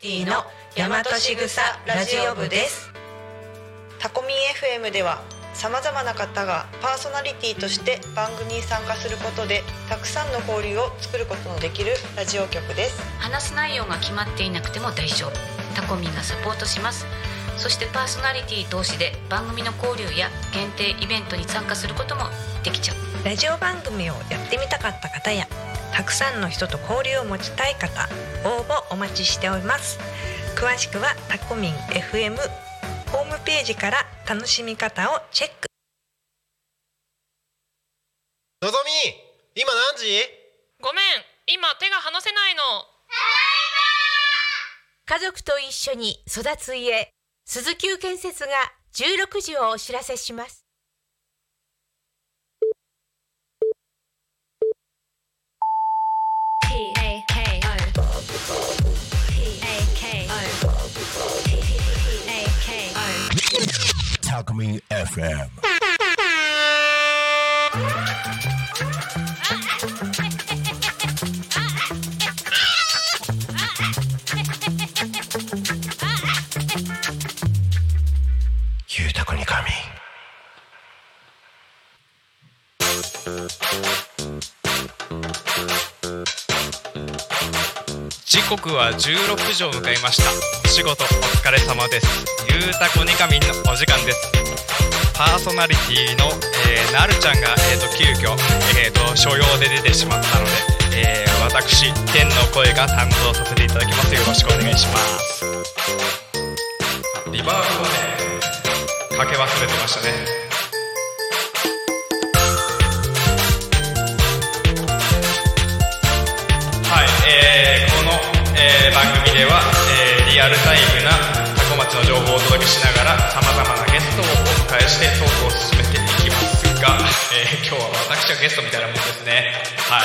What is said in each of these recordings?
ティの大和しぐさラジオ部です。タコミン FM ではさまざまな方がパーソナリティとして番組に参加することでたくさんの交流を作ることのできるラジオ局です。話す内容が決まっていなくても大丈夫。タコミンがサポートします。そしてパーソナリティ同士で番組の交流や限定イベントに参加することもできちゃう。ラジオ番組をやってみたかった方やたくさんの人と交流を持ちたい方応募お待ちしております。詳しくはタコミン FM ホームページから楽しみ方をチェック。のぞみ今何時？ごめん今手が離せないの。家族と一緒に育つ家鈴木建設が16時をお知らせしますタコミン FM 時刻は16時を迎えました。お仕事お疲れ様です。ゆうたこにかみんのお時間です。パーソナリティの、えーなるちゃんが、えー、と急遽、えー、と所用で出てしまったので、えー私天の声が担当させていただきます。よろしくお願いします。リバーブをねかけ忘れてましたね。はい、えー、えー番組では、えーリアルタイムなタコ町の情報をお届けしながらさまざまなゲストをお迎えしてトークを進めていきますが、えー今日は私がゲストみたいなもんですね。はい。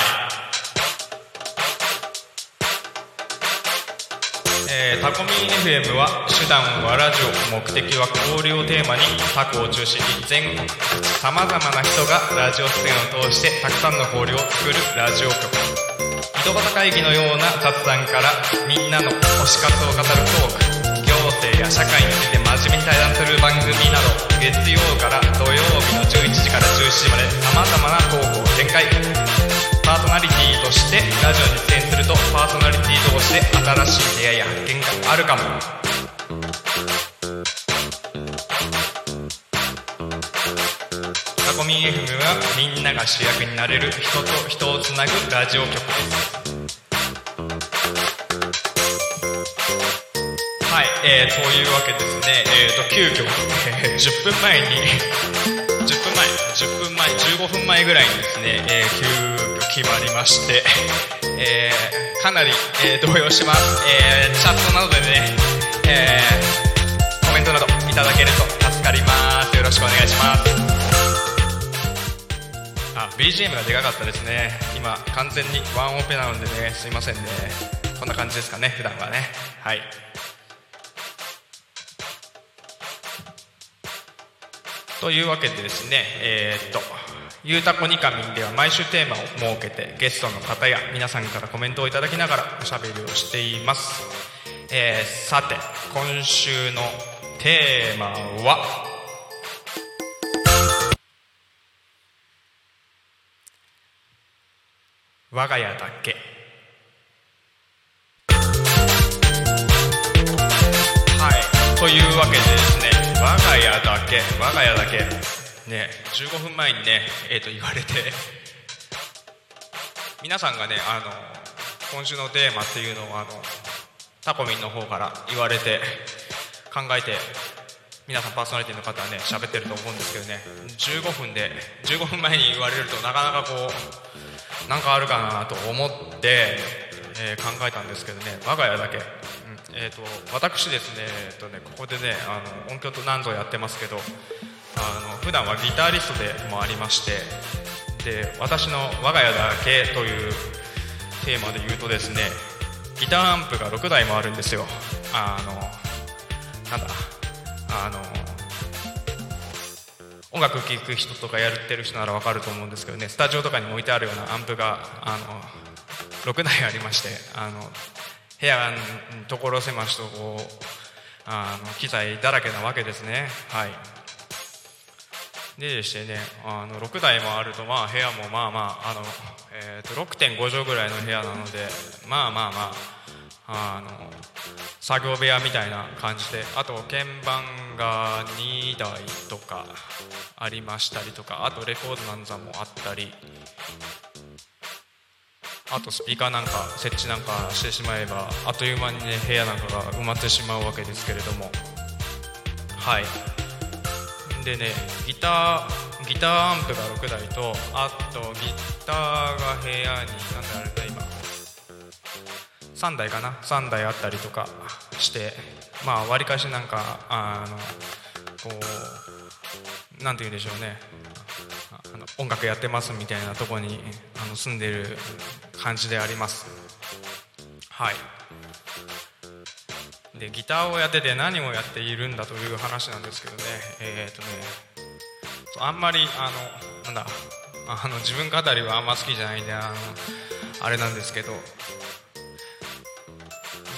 えータコミン FM は手段はラジオ目的は交流をテーマにタコを中心に全国さまざまな人がラジオ出演を通してたくさんの交流を作るラジオ局。井戸端会議のような雑談からみんなの推し活を語るトーク行政や社会について真面目に対談する番組など月曜から土曜日の11時から17時までさまざまなトークを展開パーソナリティとしてラジオに出演するとパーソナリティ同士で新しい出会いや発見があるかも。コミ FM はみんなが主役になれる人と人をつなぐラジオ局です。はい、えー、というわけですね、えー、と急遽、えー10分前に10分前10分前15分前ぐらいにですね、えー急遽決まりまして、えーかなり、えー動揺します、えーチャットなどでね、えーコメントなどいただけると助かります。BGM がでかかったですね。今完全にワンオペなのでねすいませんね。こんな感じですかね普段はね。はい。というわけでですねえーっとゆうたこにかみんでは毎週テーマを設けてゲストの方や皆さんからコメントをいただきながらおしゃべりをしています、えーさて今週のテーマは我が家だけ。はい。というわけでですね我が家だけ我が家だけ。ね15分前にねえー、と言われて。皆さんがねあの今週のテーマっていうのをあのタコミンの方から言われて考えて皆さんパーソナリティの方はね喋ってると思うんですけどね。15分で15分前に言われるとなかなかこうなんかあるかなと思って、えー考えたんですけどね。我が家だけ、うん。えー、と私ですね,、えーとねここでねあの音響と何度やってますけどあの普段はギタリストでもありましてで私の「我が家だけ」というテーマで言うとですねギターアンプが6台もあるんですよ。あのなんだあの音楽聴く人とかやってる人なら分かると思うんですけどねスタジオとかに置いてあるようなアンプがあの6台ありましてあの部屋に所狭しとこうあの機材だらけなわけですね。はい。ででしてねあの6台もあるとまあ部屋もまあまああの、えー、と6.5畳ぐらいの部屋なのでまあまあまああの作業部屋みたいな感じであと鍵盤が2台とかありましたりとかあとレコードなんざもあったりあとスピーカーなんか設置なんかしてしまえばあっという間にね部屋なんかが埋まってしまうわけですけれども。はい。でねギターギターアンプが6台とあとギターが部屋になんだあれだ今。3台かな？3台あったりとかしてまあわりかしなんかあのこうなんて言うんでしょうね。あの音楽やってますみたいなとこにあの住んでる感じであります。はい。でギターをやってて何をやっているんだという話なんですけどね。えっ、とねあんまりあのなんだあの自分語りはあんま好きじゃないんであのあれなんですけど。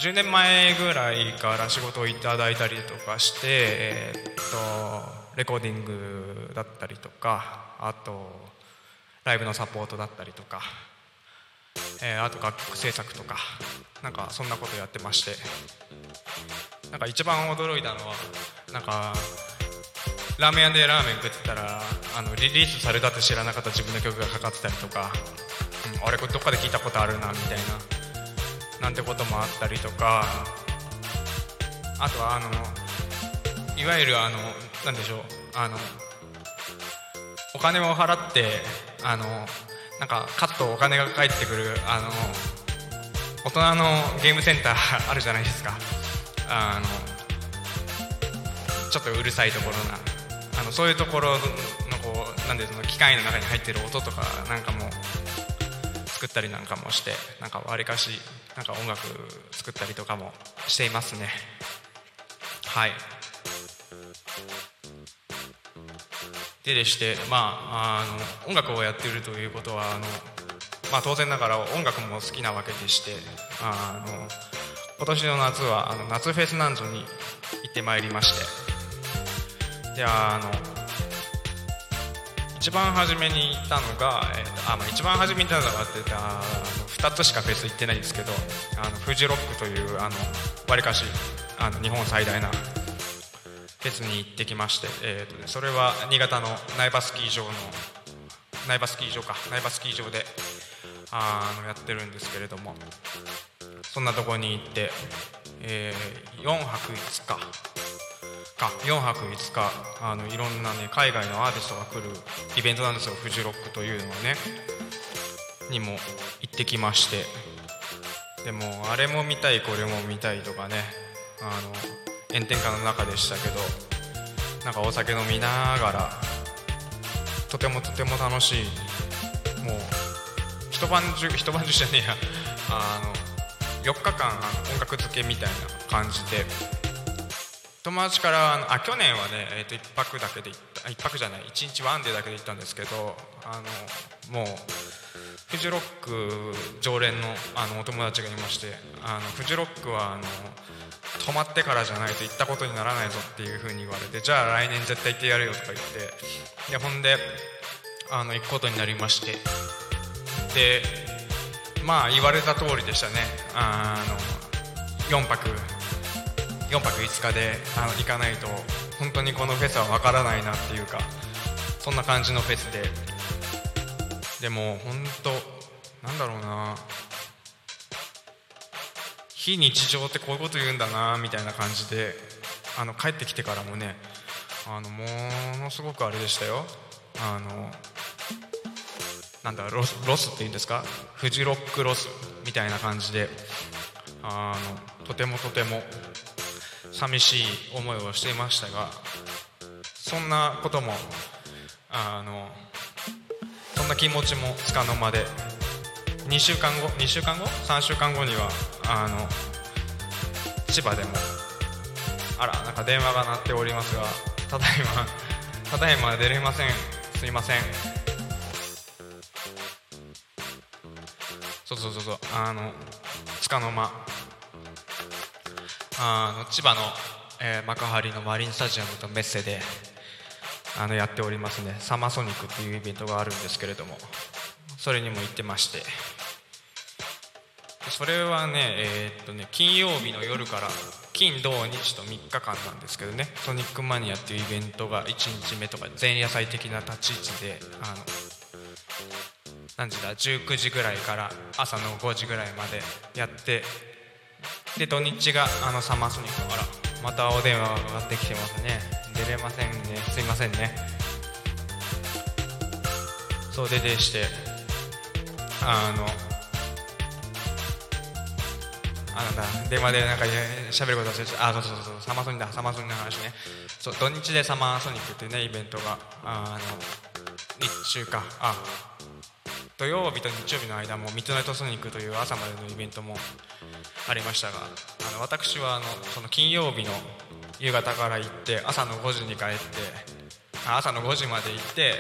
10年前ぐらいから仕事をいただいたりとかして、えー、っとレコーディングだったりとかあとライブのサポートだったりとか、えー、あと楽曲制作とかなんかそんなことやってましてなんか一番驚いたのはなんかラーメン屋でラーメン食ってたらあのリリースされたって知らなかった自分の曲がかかってたりとか、うん、あれこれどっかで聞いたことあるなみたいななんてこともあったりとかあとはあのいわゆるあのなんでしょう。あのお金を払ってあのなんかカットお金が返ってくるあの大人のゲームセンター あるじゃないですか。あのちょっとうるさいところなあのそういうところのこうなんでその機械の中に入ってる音とかなんかも作ったりなんかもしてなんかわりかしなんか音楽作ったりとかもしていますね。はい。ででしてまああの音楽をやっているということはあの、まあ、当然ながら音楽も好きなわけでしてあの今年の夏はあの夏フェスなんぞに行ってまいりまして。であの一番初めに行ったのが、えー、あまあ、一番初めに行ったのがってあの2つしかフェス行ってないんですけどあのフジロックというわりかしあの日本最大なフェスに行ってきまして、えーとね、それは新潟の苗場スキー場の苗場スキー場か苗場スキー場であのやってるんですけれどもそんなとこに行って、えー、4泊5日か4泊5日あのいろんなね海外のアーティストが来るイベントなんですよフジロックというのはねにも行ってきましてでもあれも見たいこれも見たいとかねあの炎天下の中でしたけどなんかお酒飲みながらとてもとても楽しい。もう一晩中一晩中じゃねえや。あの4日間音楽漬けみたいな感じで友達からあ去年はね、えー、と1泊だけで行った。1泊じゃない。1日ワンデーだけで行ったんですけどあのもうフジロック常連のあのお友達がいましてあのフジロックはあの泊まってからじゃないと行ったことにならないぞっていうふうに言われてじゃあ来年絶対行ってやるよとか言ってでほんであの行くことになりまして。でまあ言われた通りでしたね。あの4泊4泊5日であの行かないと本当にこのフェスはわからないなっていうかそんな感じのフェスで。でも本当なんだろうな。非日常ってこういうこと言うんだなみたいな感じであの帰ってきてからもねあのものすごくあれでしたよ。あのなんだロスロスっていうんですか？フジロックロスみたいな感じであのとてもとても寂しい思いをしていましたがそんなこともあのそんな気持ちもつかの間で2週間後2週間後？3週間後にはあの千葉でもあらなんか電話が鳴っておりますがただいま ただいま出れません。すいません。そうそうそうそう。あのつかの間。あの千葉の、えー幕張のマリンスタジアムとメッセであのやっておりますね。サマソニックっていうイベントがあるんですけれどもそれにも行ってまして。それはねえーっとね金曜日の夜から金土日と3日間なんですけどねソニックマニアっていうイベントが1日目とか前夜祭的な立ち位置であの何時だ19時ぐらいから朝の5時ぐらいまでやってで土日があのサマーソニックからまたお電話がかかってきてますね。出れませんね。すいませんね。そうででしてあのあなんだ。電話でなんか喋ること忘れてあそうそうそうサマーソニックだ。サマーソニックの話ね。そう土日でサマーソニックっていうねイベントが。あの日中か。あ土曜日と日曜日の間もミッドナイトソニックという朝までのイベントもありましたがあの私はあのその金曜日の夕方から行って朝の5時に帰って朝の5時まで行って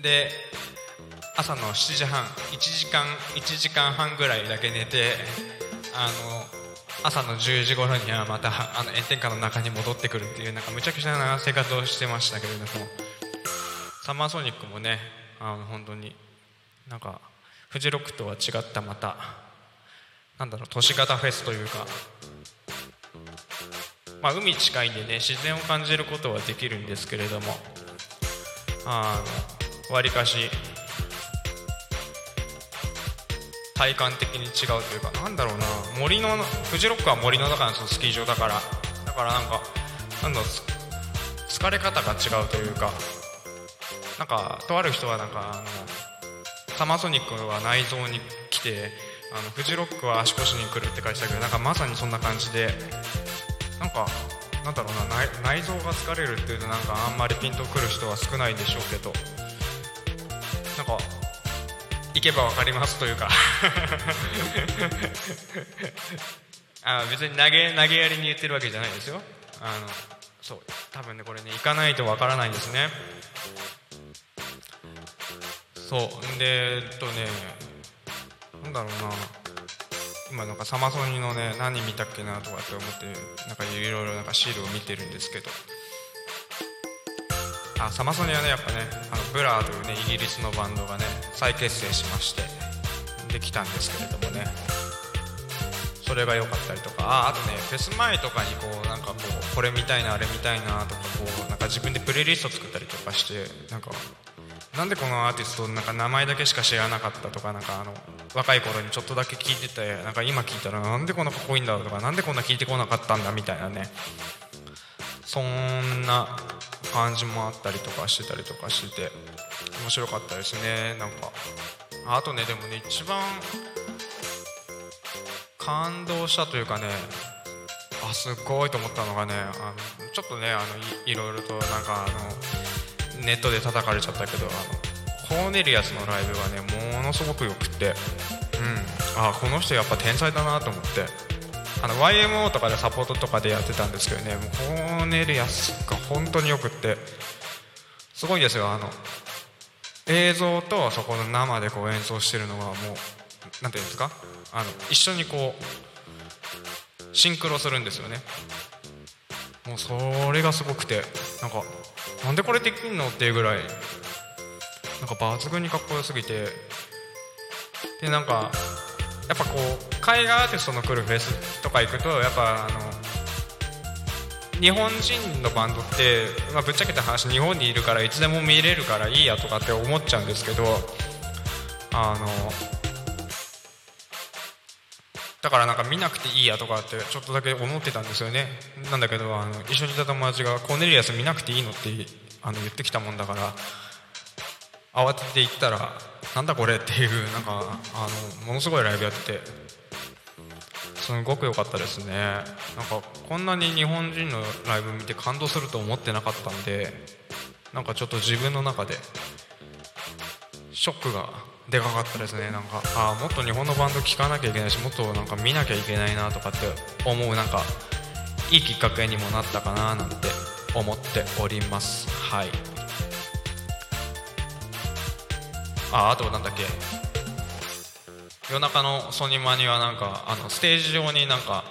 で朝の7時半1時間1時間半ぐらいだけ寝てあの朝の10時頃にはまたあの炎天下の中に戻ってくるっていうなんかむちゃくちゃな生活をしてましたけれども。サマーソニックもねあの本当になんかフジロックとは違ったまたなんだろう都市型フェスというか。まあ海近いんでね自然を感じることはできるんですけれども。あのわりかし体感的に違うというかなんだろうな。森のフジロックは森の中なんですよスキー場だから。だからなんかなんだ疲れ方が違うというかなんかとある人はなんかあのサマソニックは内臓に来てあのフジロックは足腰に来るって書いてたけどなんかまさにそんな感じでなんかなんだろうな内臓が疲れるっていうとなんかあんまりピンとくる人は少ないんでしょうけど。けば分かりますというか。あ別に投げ投げやりに言ってるわけじゃないですよ。あのそう多分ねこれね行かないと分からないんですね。そうでえっとねなんだろうな。今なんかサマソニのね何見たっけなとかって思ってなんかいろいろなんかシールを見てるんですけど。あサマソニはねやっぱねあの Blur というねイギリスのバンドがね再結成しましてできたんですけれどもね。それが良かったりとかああとねフェス前とかにこうなんかこうこれ見たいなあれ見たいなとかこうなんか自分でプレイリスト作ったりとかしてなんかなんでこのアーティストなんか名前だけしか知らなかったとかなんかあの若い頃にちょっとだけ聞いててなんか今聞いたらなんでこんなかっこいいんだろうとかなんでこんな聞いてこなかったんだみたいなね。そんな感じもあったりとかしてたりとかしてて。面白かったですね。なんか。あとねでもね一番感動したというかねあすごいと思ったのがねあのちょっとねあのいいろいろとなんかあのネットで叩かれちゃったけどあのコーネリアスのライブがねものすごくよくってうん。あこの人やっぱ天才だなと思って。あの YMO とかでサポートとかでやってたんですけどねもうコーネリアスが本当によくって。すごいですよあの映像とそこの生でこう演奏してるのがもうなんていうんですか？あの一緒にこうシンクロするんですよね。もうそれがすごくてなんかなんでこれできんのっていうぐらいなんか抜群にかっこよすぎてでなんかやっぱこう海外アーティストの来るフェスとか行くとやっぱあの日本人のバンドって、まあ、ぶっちゃけた話日本にいるからいつでも見れるからいいやとかって思っちゃうんですけどあのだからなんか見なくていいやとかってちょっとだけ思ってたんですよねなんだけどあの一緒にいた友達が「コーネリアス見なくていいの?」ってあの言ってきたもんだから慌てて行ったら「なんだこれ」っていうなんかあのものすごいライブやっててすごく良かったですね。なんかこんなに日本人のライブ見て感動すると思ってなかったんでなんかちょっと自分の中でショックがでかかったですね。なんかああもっと日本のバンド聴かなきゃいけないしもっとなんか見なきゃいけないなとかって思うなんかいいきっかけにもなったかななんて思っております。はい。ああとなんだっけ？夜中のソニマにはなんかあのステージ上になんか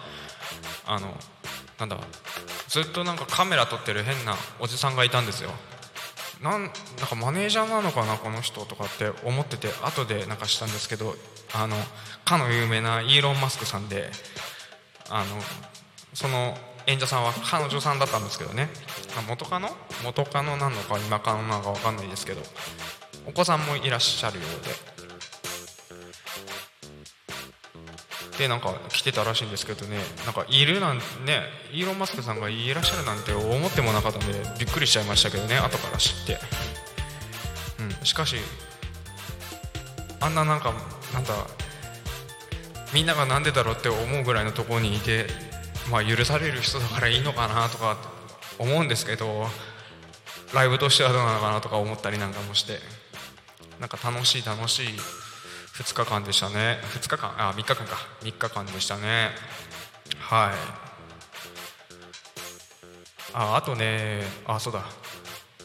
あのなんだずっとなんかカメラ撮ってる変なおじさんがいたんですよ。なんなんかマネージャーなのかなこの人とかって思ってて後でなんかしたんですけどあのかの有名なイーロン・マスクさんであのその演者さんは彼女さんだったんですけどね。元カノ？元カノなのか今カノなのか分かんないですけどお子さんもいらっしゃるようで。でなんか来てたらしいんですけどね。なんかいるなんねイーロン・マスクさんがいらっしゃるなんて思ってもなかったんでびっくりしちゃいましたけどね。後から知って、うん、しかしあんななんかなんだみんながなんでだろうって思うぐらいのところにいてまあ許される人だからいいのかなとか思うんですけどライブとしてはどうなのかなとか思ったりなんかもして。なんか楽しい楽しい2日間でしたね。2日間？あ3日間か。3日間でしたね。はい。ああとねあそうだ。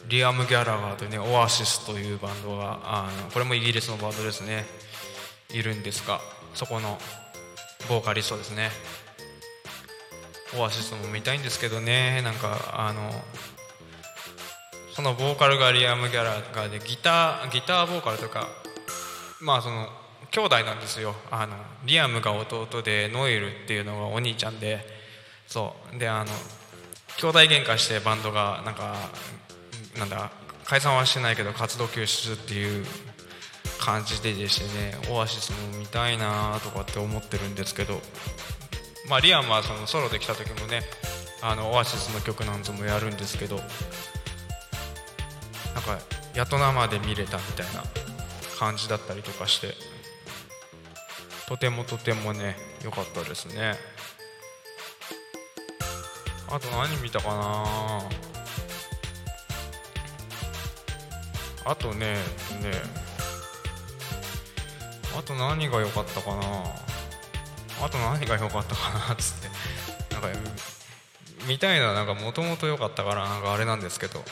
リアム・ギャラガーというねオアシスというバンドがあのこれもイギリスのバンドですね。いるんですがそこのボーカリストですね。オアシスも見たいんですけどね。なんかあのそのボーカルがリアム・ギャラガーでギターギターボーカルとかまあその兄弟なんですよ。あのリアムが弟でノエルっていうのがお兄ちゃんでそう。であの兄弟喧嘩してバンドがなんかなんだ解散はしてないけど活動休止っていう感じででしてねオアシスも見たいなとかって思ってるんですけどまあリアムはそのソロで来た時もねあのオアシスの曲なんぞもやるんですけどなんかやっと生で見れたみたいな感じだったりとかして。とてもとてもね良かったですね。あと何見たかな？あとねね。あと何が良かったかな？あと何が良かったかな？っつって。なんか見たいのはなんかもともと良かったからなんかあれなんですけど。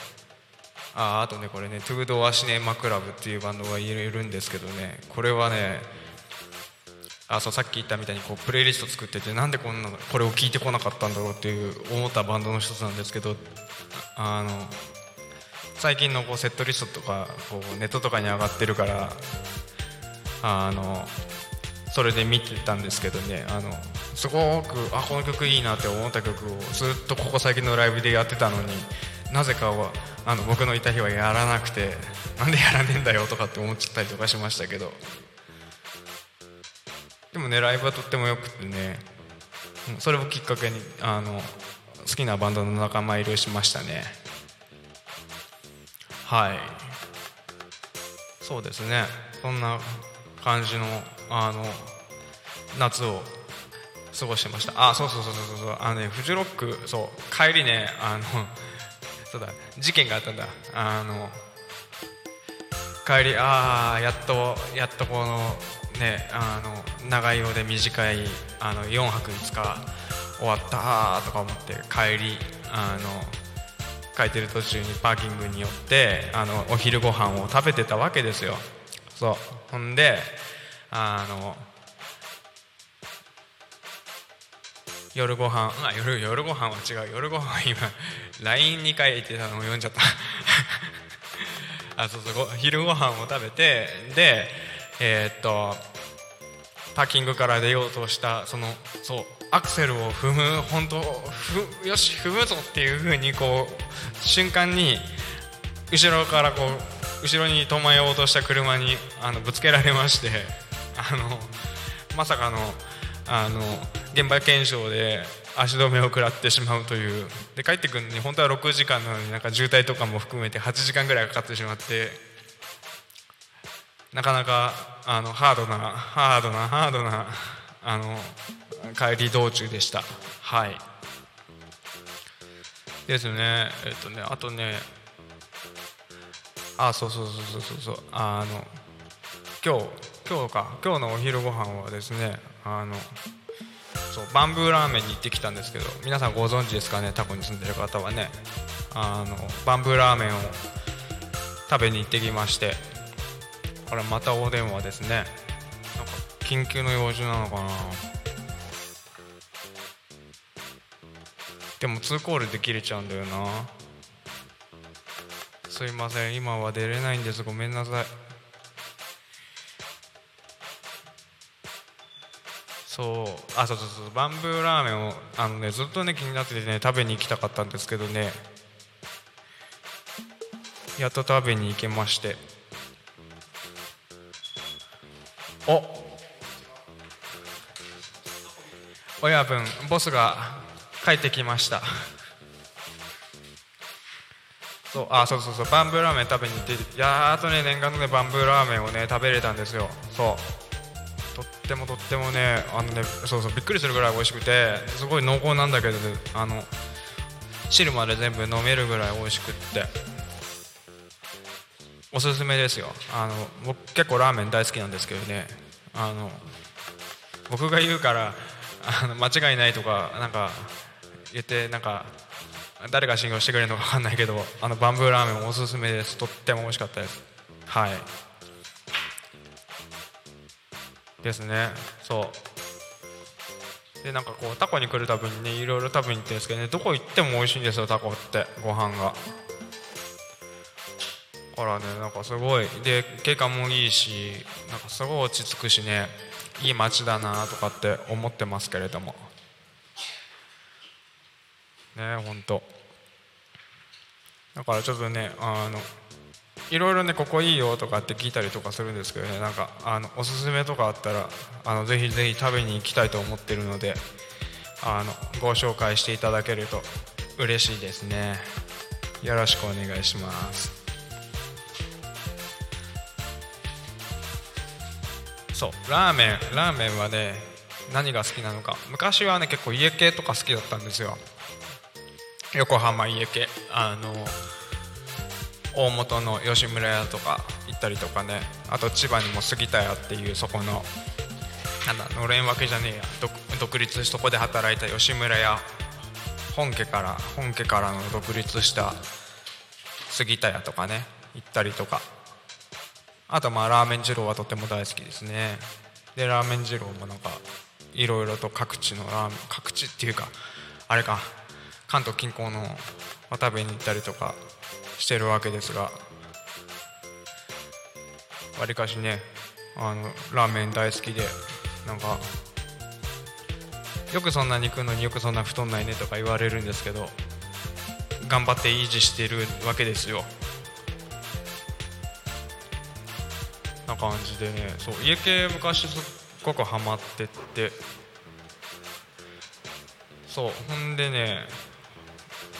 ああとねこれねトゥードアシネマクラブっていうバンドがいるんですけどね。これはねあそうさっき言ったみたいにこうプレイリスト作っててなんでこんなこれを聞いてこなかったんだろうっていう思ったバンドの一つなんですけどあの最近のこうセットリストとかこうネットとかに上がってるからあのそれで見てたんですけどねあのすごくあこの曲いいなって思った曲をずっとここ最近のライブでやってたのになぜかはあの僕のいた日はやらなくてなんでやらねえんだよとかって思っちゃったりとかしましたけどでもねライブはとってもよくてね。それをきっかけにあの好きなバンドの仲間入りをしましたね。はい。そうですね。そんな感じのあの夏を過ごしてました。あそうそうそうそうそう。あのねフジロックそう帰りねあの そうだ事件があったんだ。あの帰りああやっとやっとこのねあの長いようで短いあの4泊5日終わったとか思って帰りあの帰ってる途中にパーキングに寄ってあのお昼ご飯を食べてたわけですよ。そう。ほんであの夜ご飯あ夜夜ご飯は違う。夜ご飯今 LINE に書いてたのを読んじゃった。あそうそう。昼ご飯を食べてでえー、っとパーキングから出ようとしたそのそうアクセルを踏む本当ふよし踏むぞっていう風にこう瞬間に後ろからこう後ろに止まようとした車にあのぶつけられまして あのまさかのあの現場検証で足止めを食らってしまうというで帰ってくるのに本当は6時間なのになんか渋滞とかも含めて8時間ぐらいかかってしまってなかなかあのハードなハードなハードなあの帰り道中でした。はい。ですね。えっとねあとねあそうそうそうそうそう。あの今日今日か。今日のお昼ご飯はですねあのそうバンブーラーメンに行ってきたんですけど皆さんご存知ですかね？タコに住んでる方はね。あのバンブーラーメンを食べに行ってきまして。これまたお電話ですね。なんか緊急の用事なのかな。でも2コールで切れちゃうんだよな。すいません。今は出れないんです。ごめんなさい。そう。あそうそうそう。バンブーラーメンをあのねずっとね気になっててね食べに行きたかったんですけどね。やっと食べに行けまして。お。親分ボスが帰ってきました。そうあそうそうそうバンブーラーメン食べに行ってやっとね念願のねバンブーラーメンをね食べれたんですよ。そう。とってもとってもねあのねそうそうびっくりするぐらい美味しくてすごい濃厚なんだけどあの汁まで全部飲めるぐらい美味しくって。おすすめですよ。あの僕結構ラーメン大好きなんですけどね。あの僕が言うからあの間違いないとかなんか言ってなんか誰が信用してくれるのか分かんないけどあのバンブーラーメンおすすめです。とっても美味しかったです。はい。ですね。そう。でなんかこうタコに来るたびにねいろいろ食べに行ってるんですけどねどこ行っても美味しいんですよタコって。ご飯が。からねなんかすごいで景観もいいしなんかすごい落ち着くしねいい街だなとかって思ってますけれども。ね本当だからちょっとねあのいろいろねここいいよとかって聞いたりとかするんですけどねなんかあのおすすめとかあったらあのぜひぜひ食べに行きたいと思ってるのであのご紹介していただけると嬉しいですね。よろしくお願いします。そうラーメンラーメンはね何が好きなのか。昔はね結構家系とか好きだったんですよ。横浜家系。あの大本の吉村屋とか行ったりとかね。あと千葉にも杉田屋っていうそこのなんだのれんわけじゃねえや。独立しそこで働いた吉村屋。本家から本家からの独立した杉田屋とかね。行ったりとか。あとまあラーメン二郎はとても大好きですね。でラーメン二郎もなんかいろいろと各地のラーメン各地っていうかあれか関東近郊のを食べに行ったりとかしてるわけですがわりかしねあのラーメン大好きでなんかよくそんなに食うのによくそんな太んないねとか言われるんですけど頑張って維持してるわけですよ。な感じでねそう家系昔すっごくハマってって。そうほんでね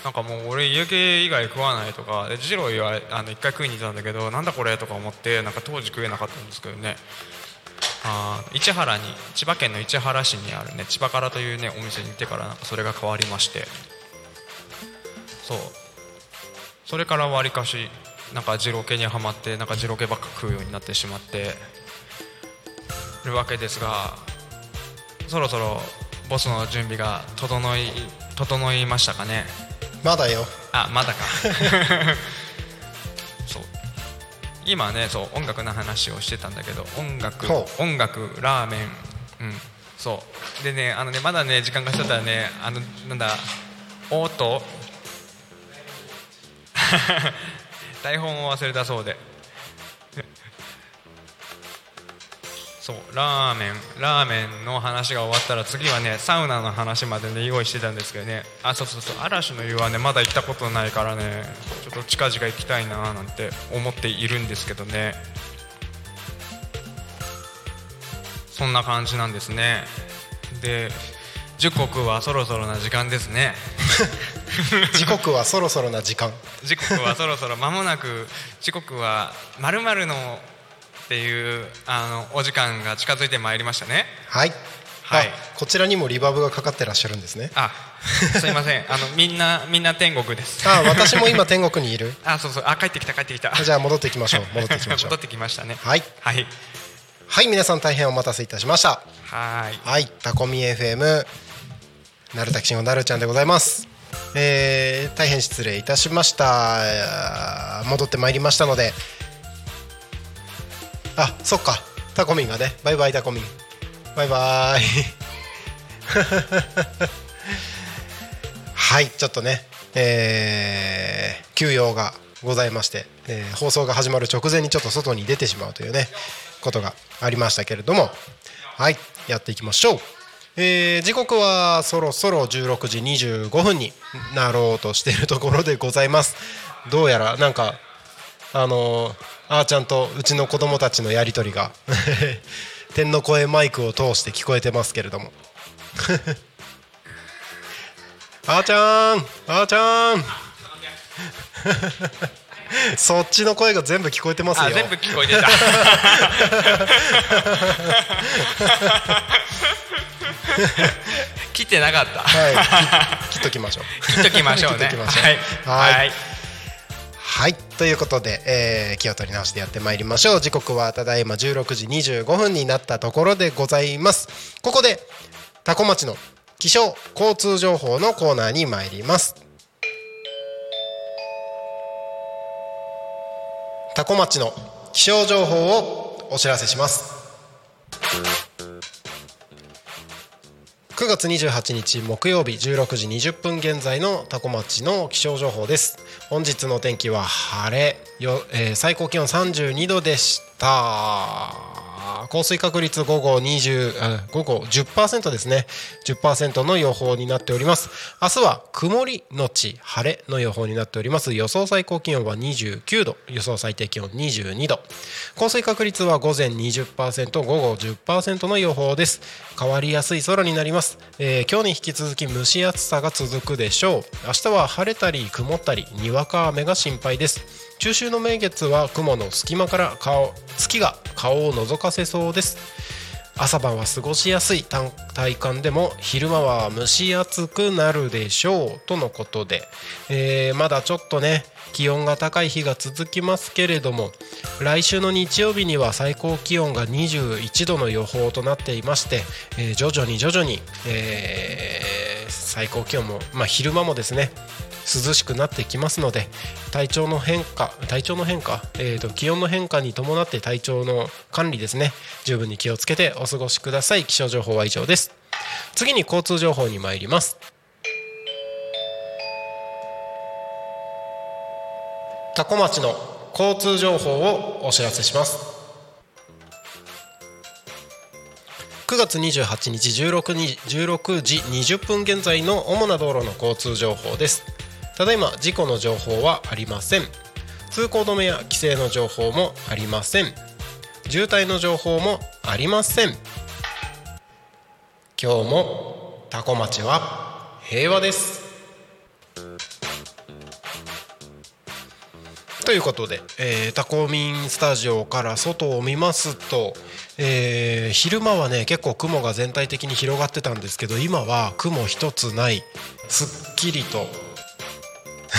なんかもう俺家系以外食わないとかでジローはあの1回食いに行ったんだけどなんだこれとか思ってなんか当時食えなかったんですけどね。あ市原に千葉県の市原市にあるね千葉からというねお店に行ってからなんかそれが変わりまして。そう。それからわりかし。なんか二郎系にはまってなんか二郎系ばっか食うようになってしまってるわけですがそろそろボスの準備が整い整いましたかね？まだよ。あまだか。そう。今ねそう音楽の話をしてたんだけど音楽ほ音楽ラーメン。うん。そう。でねあのねまだね時間がしちゃったらねあのなんだ音 台本を忘れたそうで。そうラーメンラーメンの話が終わったら次はねサウナの話までね用意してたんですけどね。あそうそうそう嵐の湯はねまだ行ったことないからねちょっと近々行きたいななんて思っているんですけどね。そんな感じなんですね。で時刻はそろそろな時間ですね。時刻はそろそろな時間。時刻はそろそろ間もなく時刻はまるのっていうあのお時間が近づいてまいりましたね。はい、はい。あこちらにもリバーブがかかってらっしゃるんですね。あすいません。あのみんなみんな天国です。あ私も今天国にいる。あそうそう。あ帰ってきた帰ってきた。じゃあ戻っていきましょう。戻っていきましょう。戻ってきましたね。はい。はい。はい皆さん大変お待たせいたしました。はい。はい。タコミ FM なるたきしんごなるちゃんでございますえー、大変失礼いたしました。戻ってまいりましたので。あそっか。タコミンがね。バイバイタコミン。バイバーイ。はいちょっとね、えー休養がございまして、えー放送が始まる直前にちょっと外に出てしまうというねことがありましたけれども。はいやっていきましょう、えー時刻はそろそろ16時25分になろうとしているところでございます。どうやらなんかあのーあーちゃんとうちの子供たちのやり取りが 天の声マイクを通して聞こえてますけれども。あーちゃんあーちゃん。そっちの声が全部聞こえてますよ。あ全部聞こえてた 切ってなかった。はい。切切っときましょう切っときましょう。ねはい。はい。ということで、えー気を取り直してやってまいりましょう。時刻はただいま16時25分になったところでございます。ここで多古町の気象交通情報のコーナーに参ります。多古町の気象情報をお知らせします9月28日木曜日16時20分現在の多古町の気象情報です。本日の天気は晴れよ、えー最高気温32度でした。降水確率午後20午後10%ですね。10%の予報になっております。明日は曇りのち晴れの予報になっております。予想最高気温は29度。予想最低気温22度。降水確率は午前20%午後10%の予報です。変わりやすい空になります、えー今日に引き続き蒸し暑さが続くでしょう。明日は晴れたり曇ったりにわか雨が心配です。中秋の名月は雲の隙間から顔月が顔を覗かせそうです。朝晩は過ごしやすい体感でも昼間は蒸し暑くなるでしょうとのことで、えーまだちょっとね気温が高い日が続きますけれども来週の日曜日には最高気温が21度の予報となっていまして、えー徐々に徐々に、えー最高気温も、まあ、昼間もですね涼しくなってきますので体調の変化体調の変化、えーと気温の変化に伴って体調の管理ですね。十分に気をつけてお過ごしください。気象情報は以上です。次に交通情報に参ります。多古町の交通情報をお知らせします。9月28日 16, に16時20分現在の主な道路の交通情報です。ただいま事故の情報はありません。通行止めや規制の情報もありません。渋滞の情報もありません。今日も多古町は平和です。ということで、えー、タコミンスタジオから外を見ますと、えー昼間はね結構雲が全体的に広がってたんですけど今は雲一つない。すっきりと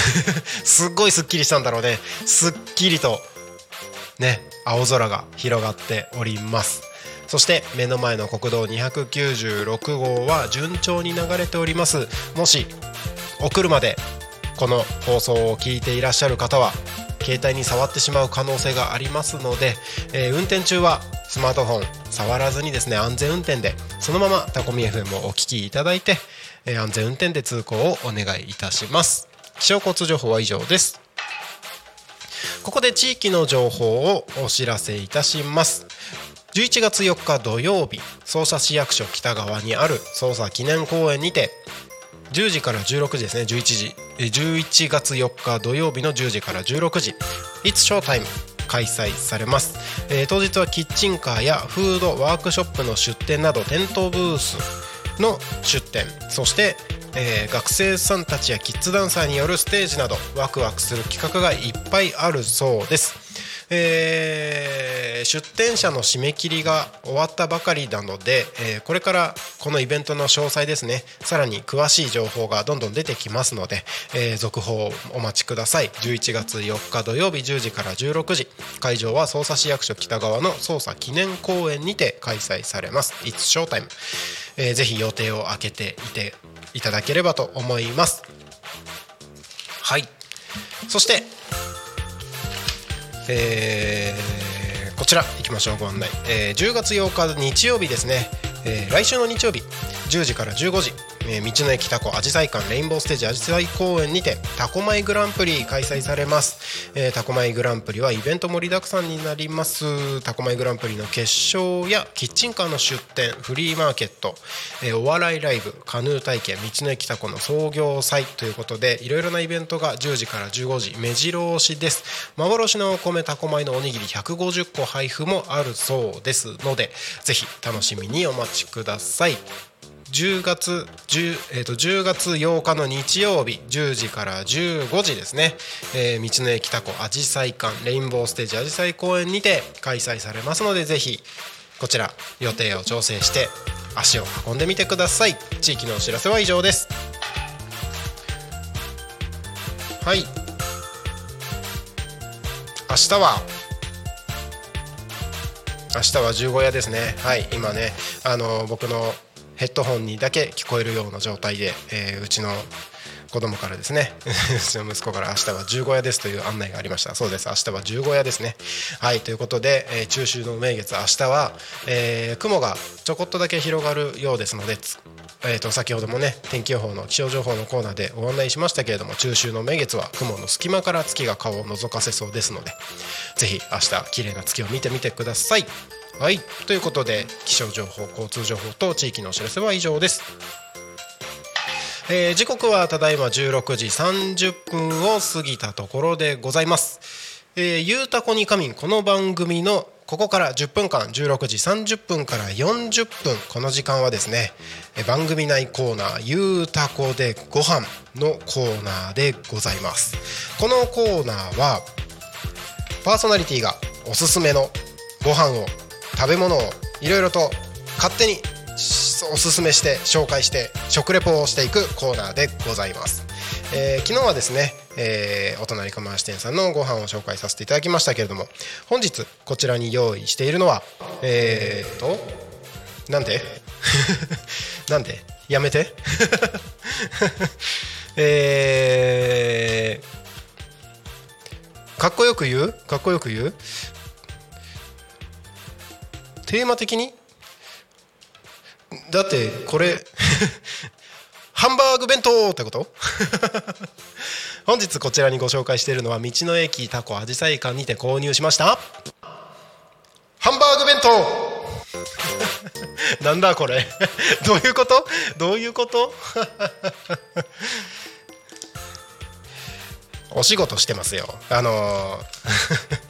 すっごいすっきりしたんだろうね。すっきりとね青空が広がっております。そして目の前の国道296号は順調に流れております。もしお車でこの放送を聞いていらっしゃる方は携帯に触ってしまう可能性がありますので、えー運転中はスマートフォン触らずにですね安全運転でそのままタコミ FM をお聞きいただいて、えー安全運転で通行をお願いいたします。気象交通情報は以上です。ここで地域の情報をお知らせいたします。11月4日土曜日匝瑳市役所北側にある捜査記念公園にて10時から16時ですね。11時11月4日土曜日の10時から16時 It's Showtime 開催されます、えー当日はキッチンカーやフードワークショップの出店など店頭ブースの出店。そして、えー学生さんたちやキッズダンサーによるステージなどワクワクする企画がいっぱいあるそうです。えー出店者の締め切りが終わったばかりなので、えーこれからこのイベントの詳細ですね。さらに詳しい情報がどんどん出てきますので、えー続報をお待ちください。11月4日土曜日10時から16時。会場は匝瑳市役所北側の捜査記念公園にて開催されます。It's Showtime、えーぜひ予定を空けていていただければと思います。はい。そしてえーこちら行きましょうご案内、えー10月8日日曜日ですね、えー来週の日曜日10時から15時。えー道の駅タコアジサイ館レインボーステージアジサイ公園にてタコマイグランプリ開催されます、えータコマイグランプリはイベント盛りだくさんになります。タコマイグランプリの決勝やキッチンカーの出店フリーマーケット、えーお笑いライブカヌー体験道の駅タコの創業祭ということでいろいろなイベントが10時から15時目白押しです。幻のお米タコ米のおにぎり150個配布もあるそうですのでぜひ楽しみにお待ちください。10月 10,、えー、と10月8日の日曜日10時から15時ですね、えー道の駅タコアジサイ館レインボーステージアジサイ公園にて開催されますのでぜひこちら予定を調整して足を運んでみてください。地域のお知らせは以上です。はい。明日は明日は十五夜ですね。はい。今ねあの僕のヘッドホンにだけ聞こえるような状態で、えーうちの子供からですね うちの息子から明日は十五夜ですという案内がありました。そうです。明日は十五夜ですね。はい。ということで、えー中秋の名月明日は、えー雲がちょこっとだけ広がるようですのでえー、と先ほどもね天気予報の気象情報のコーナーでご案内しましたけれども中秋の名月は雲の隙間から月が顔を覗かせそうですのでぜひ明日綺麗な月を見てみてください。はいということで気象情報交通情報と地域のお知らせは以上です。えー時刻はただいま16時30分を過ぎたところでございます。えーゆうたこに仮眠この番組のここから10分間16時30分から40分この時間はですねえ番組内コーナー「ゆうたこでご飯のコーナーでございますこのコーナーはパーソナリティがおすすめのご飯を食べ物をいろいろと勝手におすすめして紹介して食レポをしていくコーナーでございます、えー昨日はですね、えーお隣釜橋店さんのご飯を紹介させていただきましたけれども本日こちらに用意しているのはえー、っとなんで？なんで？やめて。えー、かっこよく言う？かっこよく言う？テーマ的に？だってこれ ハンバーグ弁当ってこと？本日こちらにご紹介しているのは道の駅タコアジサイ館にて購入しました。ハンバーグ弁当。なんだこれ？どういうこと？どういうこと？お仕事してますよ。あのー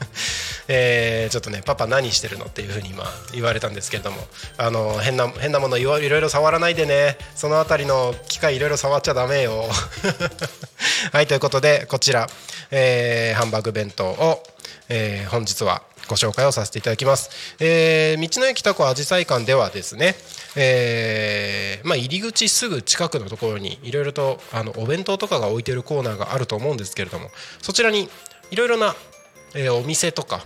えーちょっとねパパ何してるのっていうふうに今言われたんですけれどもあの変な変なものいろいろ触らないでね。そのあたりの機械いろいろ触っちゃダメよ。はいということでこちら、えーハンバーグ弁当を、えー本日はご紹介をさせていただきます、えー道の駅タコアジサイ館ではですね、えーまあ、入り口すぐ近くのところにいろいろとあのお弁当とかが置いてるコーナーがあると思うんですけれどもそちらにいろいろな、えーお店とか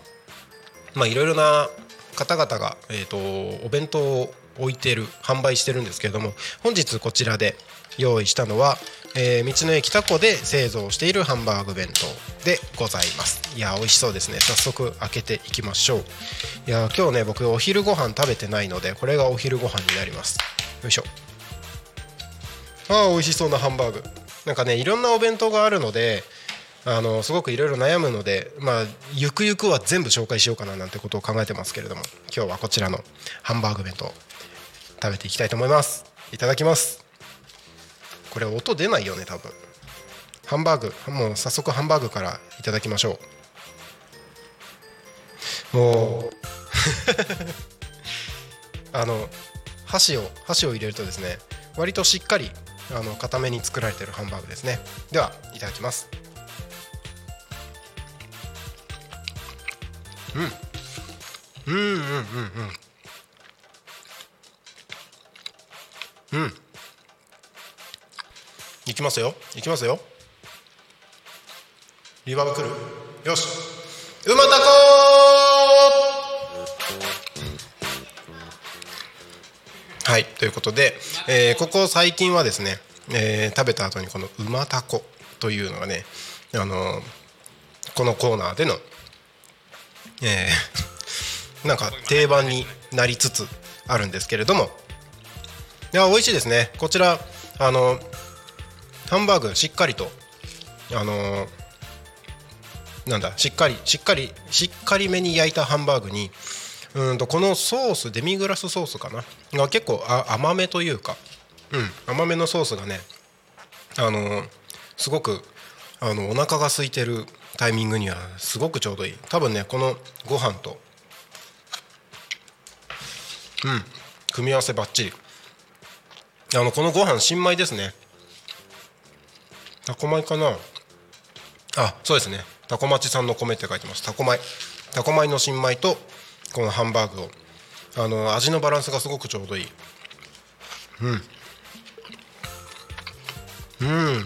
いろいろな方々が、えー、とお弁当を置いてる販売してるんですけれども本日こちらで用意したのは、えー道の駅タコで製造しているハンバーグ弁当でございます。いや美味しそうですね。早速開けていきましょう。いや今日ね僕お昼ご飯食べてないのでこれがお昼ご飯になります。よいしょ。あー美味しそうなハンバーグ。なんかねいろんなお弁当があるのであのすごくいろいろ悩むのでまあゆくゆくは全部紹介しようかななんてことを考えてますけれども今日はこちらのハンバーグ弁当食べていきたいと思います。いただきます。これ音出ないよね多分。ハンバーグもう早速ハンバーグからいただきましょう。もう あの箸を箸を入れるとですね割としっかりあの固めに作られてるハンバーグですね。ではいただきます。うんうんうんうんうんうんいきますよいきますよリバーブくるよしうまたこはいということで、えーここ最近はですね、えー食べた後にこのうまたこというのがねあのーこのコーナーでのえー なんか定番になりつつあるんですけれども。いや美味しいですね。こちらあのハンバーグしっかりとあのなんだしっかりしっかりしっかりめに焼いたハンバーグにうんとこのソースデミグラスソースかな？が結構あ甘めというか、うん、甘めのソースがねあのすごくあのお腹が空いてるタイミングにはすごくちょうどいい。多分ねこのご飯とうん組み合わせばっちりあのこのご飯新米ですね。タコ米かな。あそうですね。タコ町産の米って書いてます。タコ米。タコ米の新米とこのハンバーグを。あの味のバランスがすごくちょうどいい。うん。うんうんうん。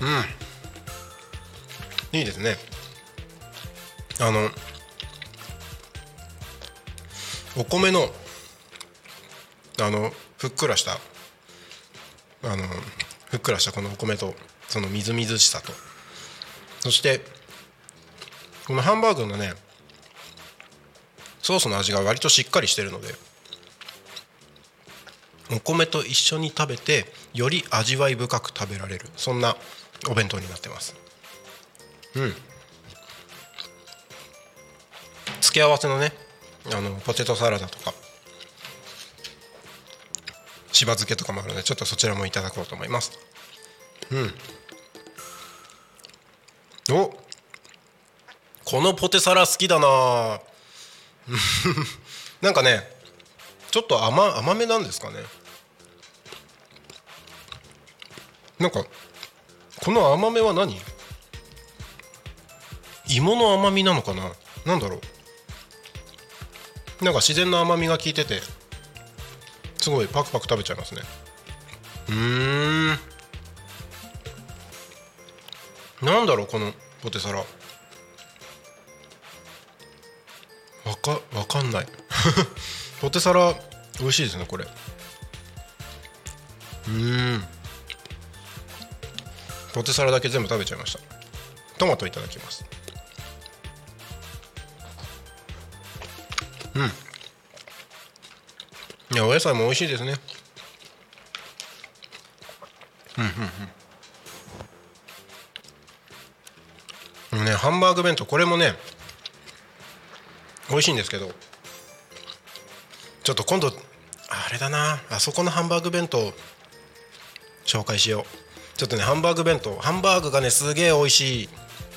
うん。いいですね。あのお米のあのふっくらしたあのふっくらしたこのお米とそのみずみずしさと。そしてこのハンバーグのねソースの味が割としっかりしてるのでお米と一緒に食べてより味わい深く食べられる。そんなお弁当になってます。うん。付け合わせのねあのポテトサラダとか。しば漬けとかもあるのでちょっとそちらもいただこうと思います。うん。お。このポテサラ好きだな。なんかねちょっと甘甘めなんですかね。なんかこの甘めは何？芋の甘みなのかな？なんだろう？なんか自然の甘みが効いててすごいパクパク食べちゃいますね。うーん。なんだろうこのポテサラ。わかわかんない。ポテサラ美味しいですねこれ。うん。ポテサラだけ全部食べちゃいました。トマトいただきます。うん。いやお野菜も美味しいですね。うんうんうん。もうねハンバーグ弁当これもね美味しいんですけどちょっと今度あれだな。あそこのハンバーグ弁当紹介しよう。ちょっとねハンバーグ弁当。ハンバーグがねすげえ美味しい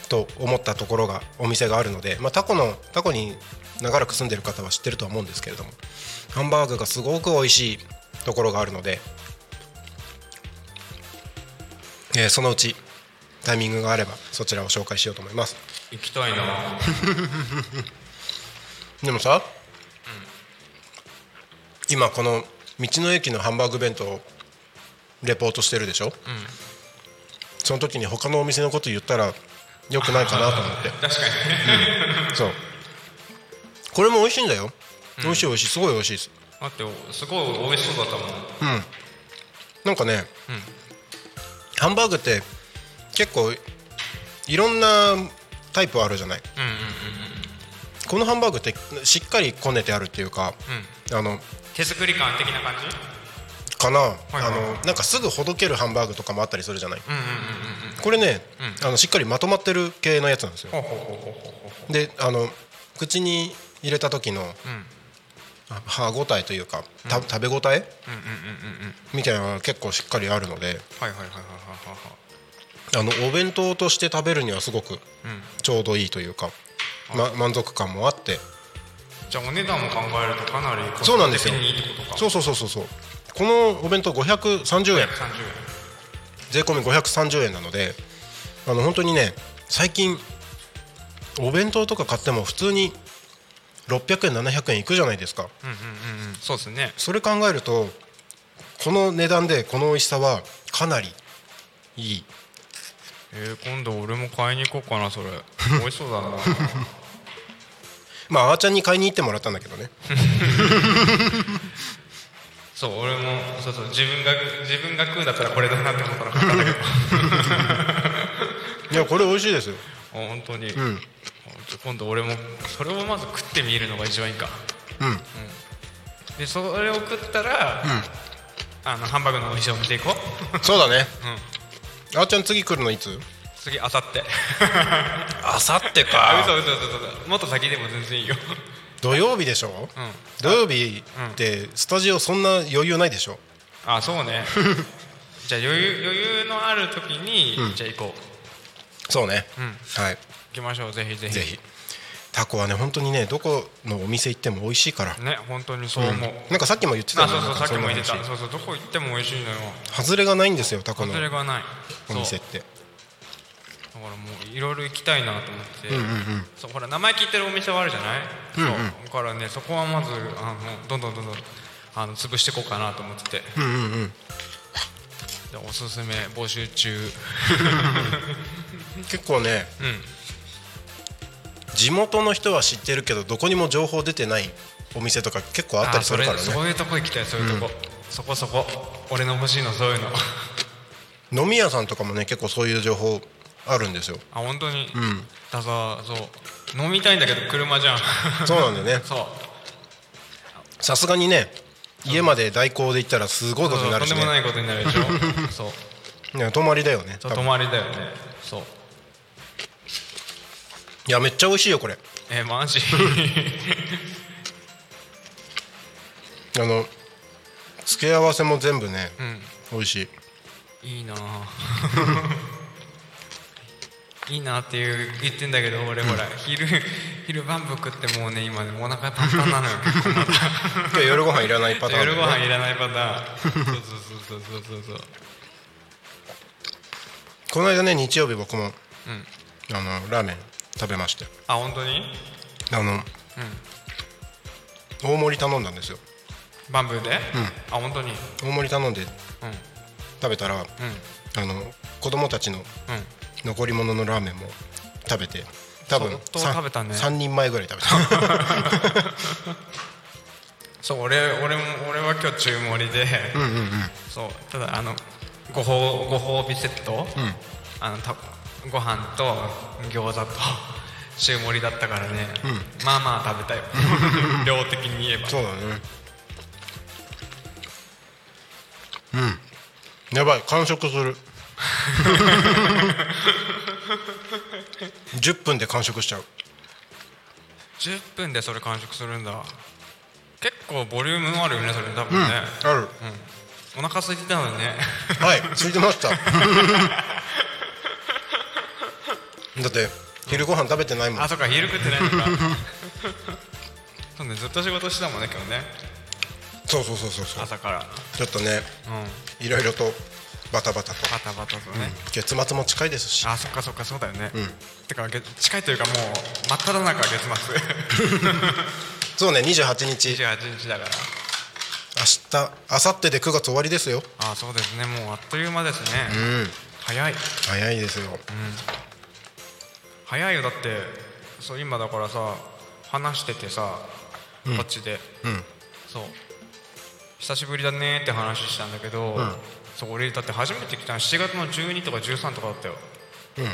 と思ったところがお店があるので、まあ、タコのタコに長らく住んでる方は知ってるとは思うんですけれどもハンバーグがすごく美味しいところがあるので、えーそのうちタイミングがあればそちらを紹介しようと思います。行きたいな。でもさ、今この道の駅のハンバーグ弁当をレポートしてるでしょ、その時に他のお店のこと言ったらよくないかなと思って。確かに。そう。これも美味しいんだよ、美味しい美味しい。すごい美味しいです。待ってすごい美味しそうだったもん。うん。なんかね、ハンバーグって結構いろんなタイプあるじゃない、うんうんうんこのハンバーグってしっかりこねてあるっていうか、あの手作り感的な感じ？かな、はいあのなんかすぐほどけるハンバーグとかもあったりするじゃない、うんうんうんうんこれね、あのしっかりまとまってる系のやつなんですよ。ほうほうほうほうほう。ほであの口に入れた時のううん。あ歯ごたえというか、た食べ応え？うんうんうんうんうん。みたいなのが結構しっかりあるので。はいはいはいはいはいはい。あのお弁当として食べるにはすごくうん。ちょうどいいというか、ま、満足感もあって。じゃあお値段も考えるとかなりそうなんですよ。そうそうそうそうそうこのお弁当530円130税込み530円なのであの本当にね最近お弁当とか買っても普通に600円700円いくじゃないですか。円うんうんうんうん。そうですね。それ考えるとこの値段でこの美味しさはかなりいい。えー、今度俺も買いに行こうかなそれ。美味しそうだな。まああーちゃんに買いに行ってもらったんだけどね そう俺もそうそう自分が自分が食うんだったらこれだなって思ったら買ったんだけどいやこれ美味しいですよ。あ本当に、うん。今度俺もそれをまず食ってみるのが一番いいか。うん。でそれを食ったら、あのハンバーグのお店を見ていこう。そうだね。あーちゃん次来るのいつ？次あさって。あさって あ嘘嘘嘘嘘。もっと先でも全然いいよ土曜日でしょ？うん。土曜日ってスタジオそんな余裕ないでしょ？あそうね。じゃあ余裕余裕のある時に、うん。じゃあ行こそうね。ううん。はい。行きましょう。ぜひぜひ。ぜひ。タコはね本当にねどこのお店行っても美味しいから。ね本当にそう思う、うん。なんかさっきも言ってたあそうそうさっきも言ってた。そうそうどこ行っても美味しいのよ。外れがないんですよタコの。外れがない。お店ってからもういろいろ行きたいなと思って、うんうんうん。そうほら名前聞いてるお店はあるじゃない、うんうん。そうだからねそこはまずあのどんどんどんどんあの潰していこうかなと思ってて。うんうんうん。でおすすめ募集中。結構ねうん。地元の人は知ってるけどどこにも情報出てないお店とか結構あったりするからね。あそういうとこ行きたいそういうとこ、そこそこ俺の欲しいのそういうの。飲み屋さんとかもね結構そういう情報あるんですよ。あ本当に、うん。ださそう飲みたいんだけど車じゃん。そうなんだよね。そう。さすがにね家まで代行で行ったらすごいことになるしね。とんでもないことになるでしょ。そう。ね泊まりだよね。泊まりだよね。そう。いやめっちゃ美味しいよこれ。えー、マジ？あの付け合わせも全部ねうん。美味しい。いいなあいいなっていう言ってんだけど俺ほら昼昼晩服ってもうね今ねお腹パンパンなのよ結構まだ今日夜ご飯いらないパターンね。夜ご飯いらないパターン。そうそうそうそうそうそうこの間ね日曜日僕もうん。あのラーメン食べまして。あ本当に？あのうん。大盛り頼んだんですよ。バンブーで、あ本当に？大盛り頼んでうん。食べたらうん。あの子供たちのうん残り物のラーメンも食べて多分食べたね。3人前ぐらい食べた。そう俺俺も俺は今日中盛りでうんうんうん。そうただあのご褒ご褒美セット、ん。あのたご飯と餃子と 中盛りだったからね、まあまあ食べたよ。量的に言えば。そうだね。うん。やばい完食する 10分で完食しちゃう。10分でそれ完食するんだ。結構ボリュームあるよねそれ多分ね、ある。うん。お腹空いてたのにね。はいついてました。だって昼ご飯食べてないもん。あそっか昼食ってないのか。そうねずっと仕事してたもんね今日ね。そうそうそうそうそう。朝から。ちょっとねうん。いろいろとバタバタと。バタバタとね、月末も近いですし。あそっかそっかそうだよね、ん。てかげ近いというかもう真っ只中月末。そうね28日。28日だから。明日明後日で9月終わりですよ。あそうですね。もうあっという間ですね、うん。早い。早いですよ。早いよ。だってそう今だからさ話しててさ、こっちで。うん。そう。久しぶりだねって話したんだけど、んそう俺だって初めて来たの7月の12とか13とかだったよ。うん。だ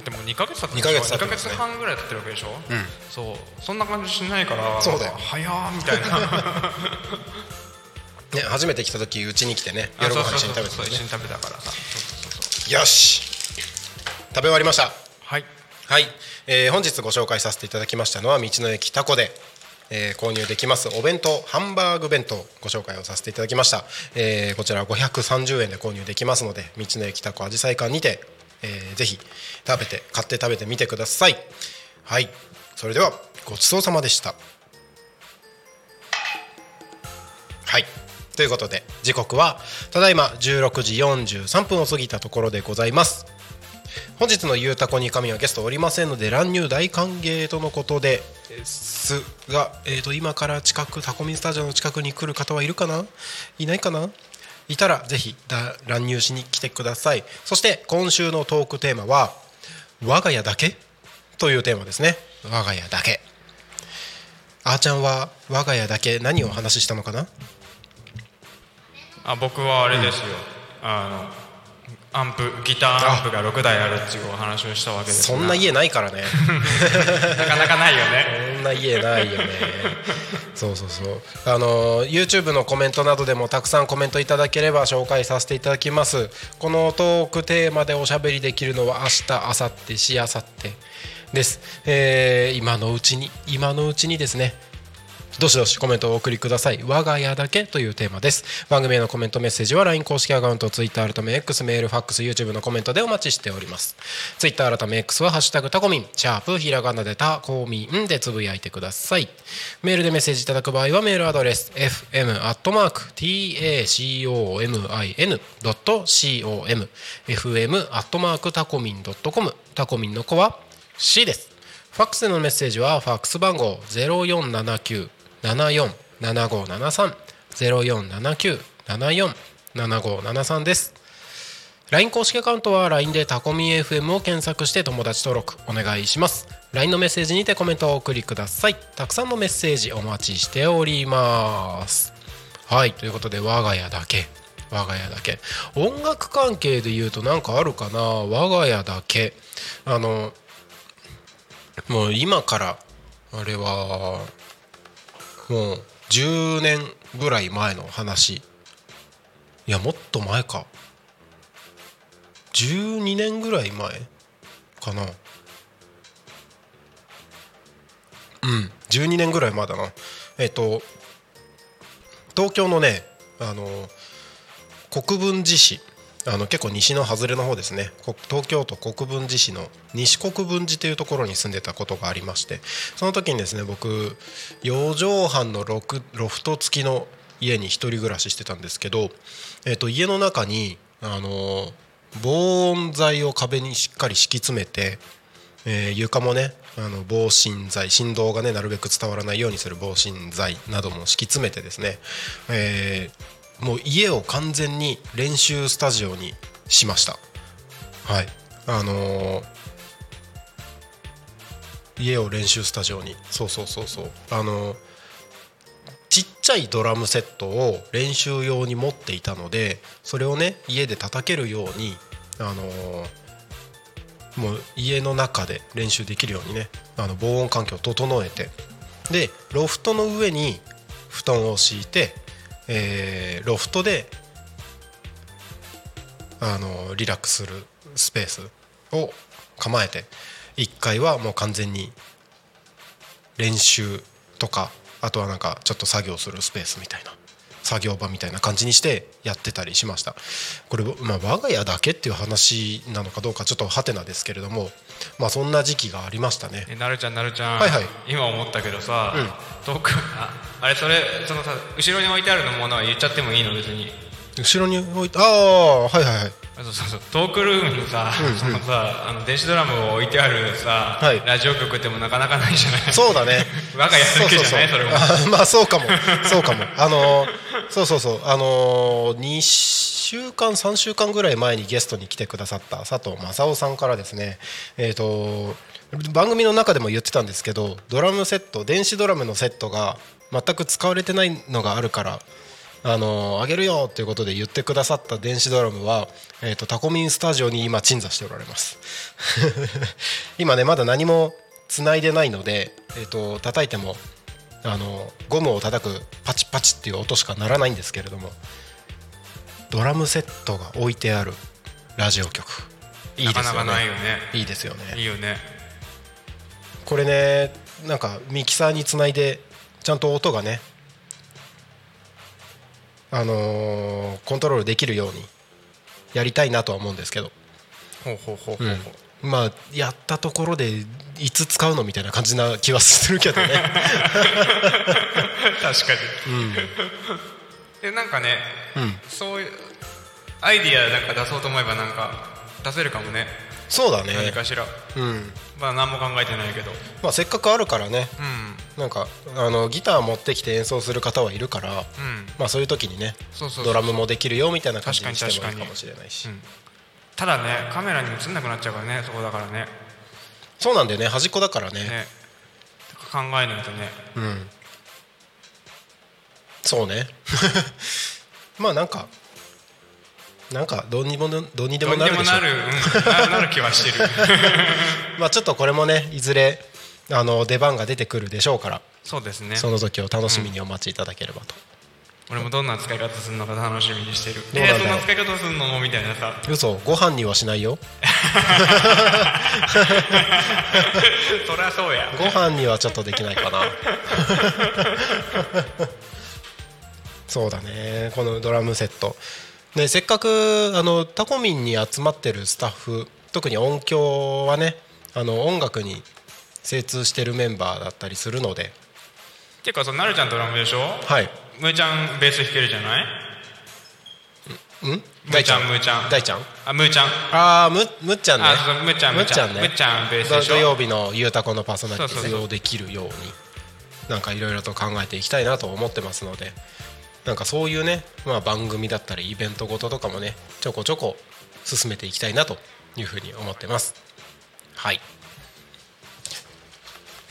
ってもう2ヶ月経って二ヶ月経2ヶってね。月半ぐらい経ってるわけでしょ、ん。そう。そんな感じしないからそうだよ。早ーみたいな。ね初めて来た時うちに来てね夜ご飯一緒に食べてたね。一緒に食べたからさ。よし。食べ終わりました。はい。はい、えー本日ご紹介させていただきましたのは道の駅タコで、えー購入できますお弁当ハンバーグ弁当ご紹介をさせていただきました、えーこちら530円で購入できますので道の駅タコあじさい館にて、えーぜひ食べて買って食べてみてください。はい。それではごちそうさまでした。はい。ということで時刻はただいま16時43分を過ぎたところでございます。本日の「ゆうたこに神」はゲストおりませんので乱入大歓迎とのことですが、えー、と今から近くタコミンスタジオの近くに来る方はいるかな？いないかな？いたらぜひ乱入しに来てください。そして今週のトークテーマは「我が家だけ?」というテーマですね。我が家だけ。あーちゃんは我が家だけ何をお話ししたのかな？あ僕はあれですよ、あのアンプギターアンプが6台あるっていうお話をしたわけですそんな家ないからね。なかなかないよね。そんな家ないよね。そうそうそう。あの YouTube のコメントなどでもたくさんコメントいただければ紹介させていただきます。このトークテーマでおしゃべりできるのは明日明後日しあさってです、えー今のうちに今のうちにですねどしどしコメントをお送りください。我が家だけというテーマです。番組へのコメントメッセージは LINE 公式アカウント、Twitter 改め X、メール、ファックス、YouTube のコメントでお待ちしております。Twitter 改め X はハッシュタグタコミン、シャープひらがなでタコミンでつぶやいてください。メールでメッセージいただく場合はメールアドレス fm.tacomin.com fm. タコミン .com タコミンの子は C です。ファックスでのメッセージはファックス番号0479 0479-747573です。LINE 公式アカウントは LINE でタコミ FM を検索して友達登録お願いします。LINE のメッセージにてコメントをお送りください。たくさんのメッセージお待ちしております。はい、ということで我が家だけ。我が家だけ音楽関係で言うと何かあるかな我が家だけあのもう今からあれはもう10年ぐらい前の話。いやもっと前か。12年ぐらい前かな。うん。12年ぐらい前だな。えっと東京のねあの国分寺市。あの結構西の外れの方ですね。東京都国分寺市の西国分寺というところに住んでたことがありましてその時にですね僕4畳半のロクロフト付きの家に一人暮らししてたんですけど、えっと家の中にあの防音材を壁にしっかり敷き詰めて、えー床もねあの防振材振動がねなるべく伝わらないようにする防振材なども敷き詰めてですね、えーもう家を完全に練習スタジオにしました。はい。あのー家を練習スタジオに。そうそうそうそう。あのーちっちゃいドラムセットを練習用に持っていたのでそれをね家で叩けるようにあのーもう家の中で練習できるようにねあの防音環境を整えて。でロフトの上に布団を敷いて、えーロフトであのリラックスするスペースを構えて1階はもう完全に練習とかあとはなんかちょっと作業するスペースみたいな。作業場みたいな感じにしてやってたりしました。これ、まあ、我が家だけっていう話なのかどうかちょっとハテナですけれどもまあそんな時期がありましたね。えなるちゃんなるちゃん、はいはい。今思ったけどさ、遠くああれそれそのさ後ろに置いてあるのものは言っちゃってもいいの？別に。後ろに置いてああはいはいはい。あそうそうそう。トークルームにさ、うんうん。そのさあの電子ドラムを置いてあるさ、はい。ラジオ局ってもなかなかないじゃない？そうだね。我が家だけじゃない？それも。あ まあそうかも。そうかも。あのーそうそうそう。あのー、2週間3週間ぐらい前にゲストに来てくださった佐藤正夫さんからですね。えっ、と番組の中でも言ってたんですけどドラムセット電子ドラムのセットが全く使われてないのがあるからあのあげるよっていうことで言ってくださった電子ドラムは、えー、とタコミンスタジオに今鎮座しておられます。今ねまだ何もつないでないので、えー、と叩いてもあのゴムを叩くパチパチっていう音しかならないんですけれどもドラムセットが置いてあるラジオ局。いいですよね。なかなかないよね。いいですよね。いいよね。これねなんかミキサーにつないでちゃんと音がねあのーコントロールできるようにやりたいなとは思うんですけど、ほうほうほうほうほう、うんまあやったところでいつ使うのみたいな感じな気はするけどね。確かに。うん。でなんかね、うん。そういうアイディアなんか出そうと思えばなんか出せるかもね。そうだね。何かしら。うん。まあ何も考えてないけど。まあ、せっかくあるからね。うん。なんかあのギター持ってきて演奏する方はいるから、うん。まあ、そういう時にねそうそうそうドラムもできるよみたいな感じにしてもいいかもしれないし、うんただねカメラに映んなくなっちゃうからねそこだからね。そうなんだよね。端っこだからね。ね。考えないとね。うん。そうね。まあなんかなんかどうにもどうにでもなるでしょ。なる、うん、な なる気はしてる。まあちょっとこれもねいずれあの出番が出てくるでしょうから、そうですね。その時を楽しみにお待ちいただければと、俺もどんな使い方するのか楽しみにしてる。どうなんだよ。えー、そんな使い方するのみたいなさ。嘘ご飯にはしないよ。そりゃそうや。ご飯にはちょっとできないかな。そうだね。このドラムセット。ねせっかくあのタコミンに集まってるスタッフ特に音響はねあの音楽に精通してるメンバーだったりするので。っていうかそのなるちゃんドラムでしょ？はいむーちゃんベース弾けるじゃないんむーちゃんむーちゃん大ちゃんあむーちゃんああむむっちゃんねあそうむっちゃんむっちゃんねむっちゃんベースでしょ土曜日のゆうたこのパーソナリティをできるようになんかいろいろと考えていきたいなと思ってますのでなんかそういうね、まあ、番組だったりイベントごととかもねちょこちょこ進めていきたいなというふうに思ってますはい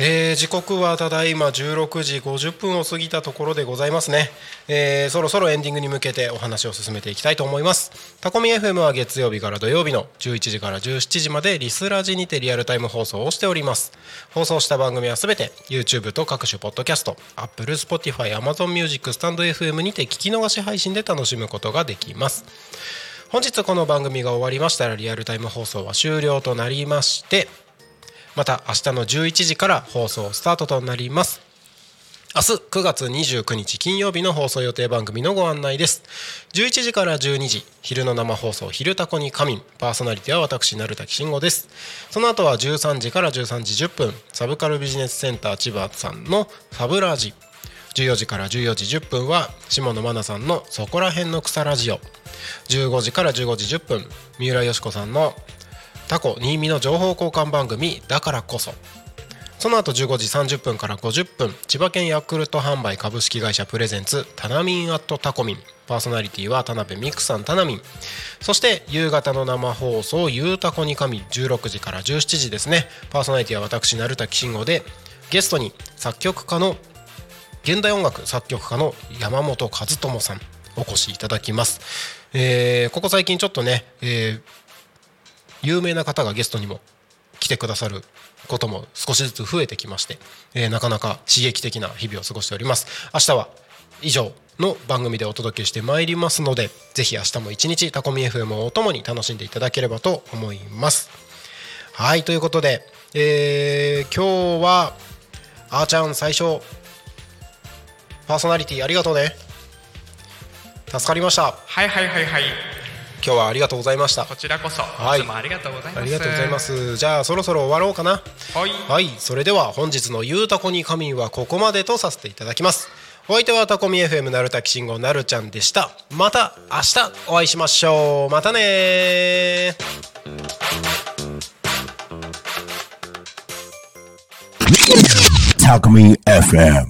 えー時刻はただいま16時50分を過ぎたところでございますね、えーそろそろエンディングに向けてお話を進めていきたいと思います。タコミ FM は月曜日から土曜日の11時から17時までリスラジにてリアルタイム放送をしております。放送した番組はすべて YouTube と各種ポッドキャスト Apple、Spotify、Amazon Music、スタンド FM にて聞き逃し配信で楽しむことができます。本日この番組が終わりましたらリアルタイム放送は終了となりましてまた明日の11時から放送スタートとなります。明日9月29日金曜日の放送予定番組のご案内です。11時から12時昼の生放送「昼タコに仮眠」パーソナリティは私成滝慎吾です。その後は13時から13時10分サブカルビジネスセンター千葉さんの「サブラジ」14時から14時10分は下野真奈さんの「そこらへんの草ラジオ」15時から15時10分三浦佳子さんのタコ新見の情報交換番組だからこそ。その後15時30分から50分千葉県ヤクルト販売株式会社プレゼンツタナミンアットタコミン。パーソナリティは田辺美久さんタナミンそして夕方の生放送「ゆうたこに神」16時から17時ですね。パーソナリティは私成滝慎吾で。ゲストに作曲家の現代音楽作曲家の山本和智さんお越しいただきます、えーここ最近ちょっとね、えー有名な方がゲストにも来てくださることも少しずつ増えてきまして、えーなかなか刺激的な日々を過ごしております。明日は以上の番組でお届けしてまいりますのでぜひ明日も一日タコミ FM をおともに楽しんでいただければと思います。はいということで、えー今日はあーちゃん最初パーソナリティありがとうね。助かりました。はいはいはいはい。今日はありがとうございました。こちらこそ、はい。いつもありがとうございます。ありがとうございます。じゃあそろそろ終わろうかな。はい。はい。それでは本日の「ゆうたこに仮眠」はここまでとさせていただきます。お相手はタコミ FM なるたきしんごなるちゃんでした。また明日お会いしましょう。またねー。Talk Me FM.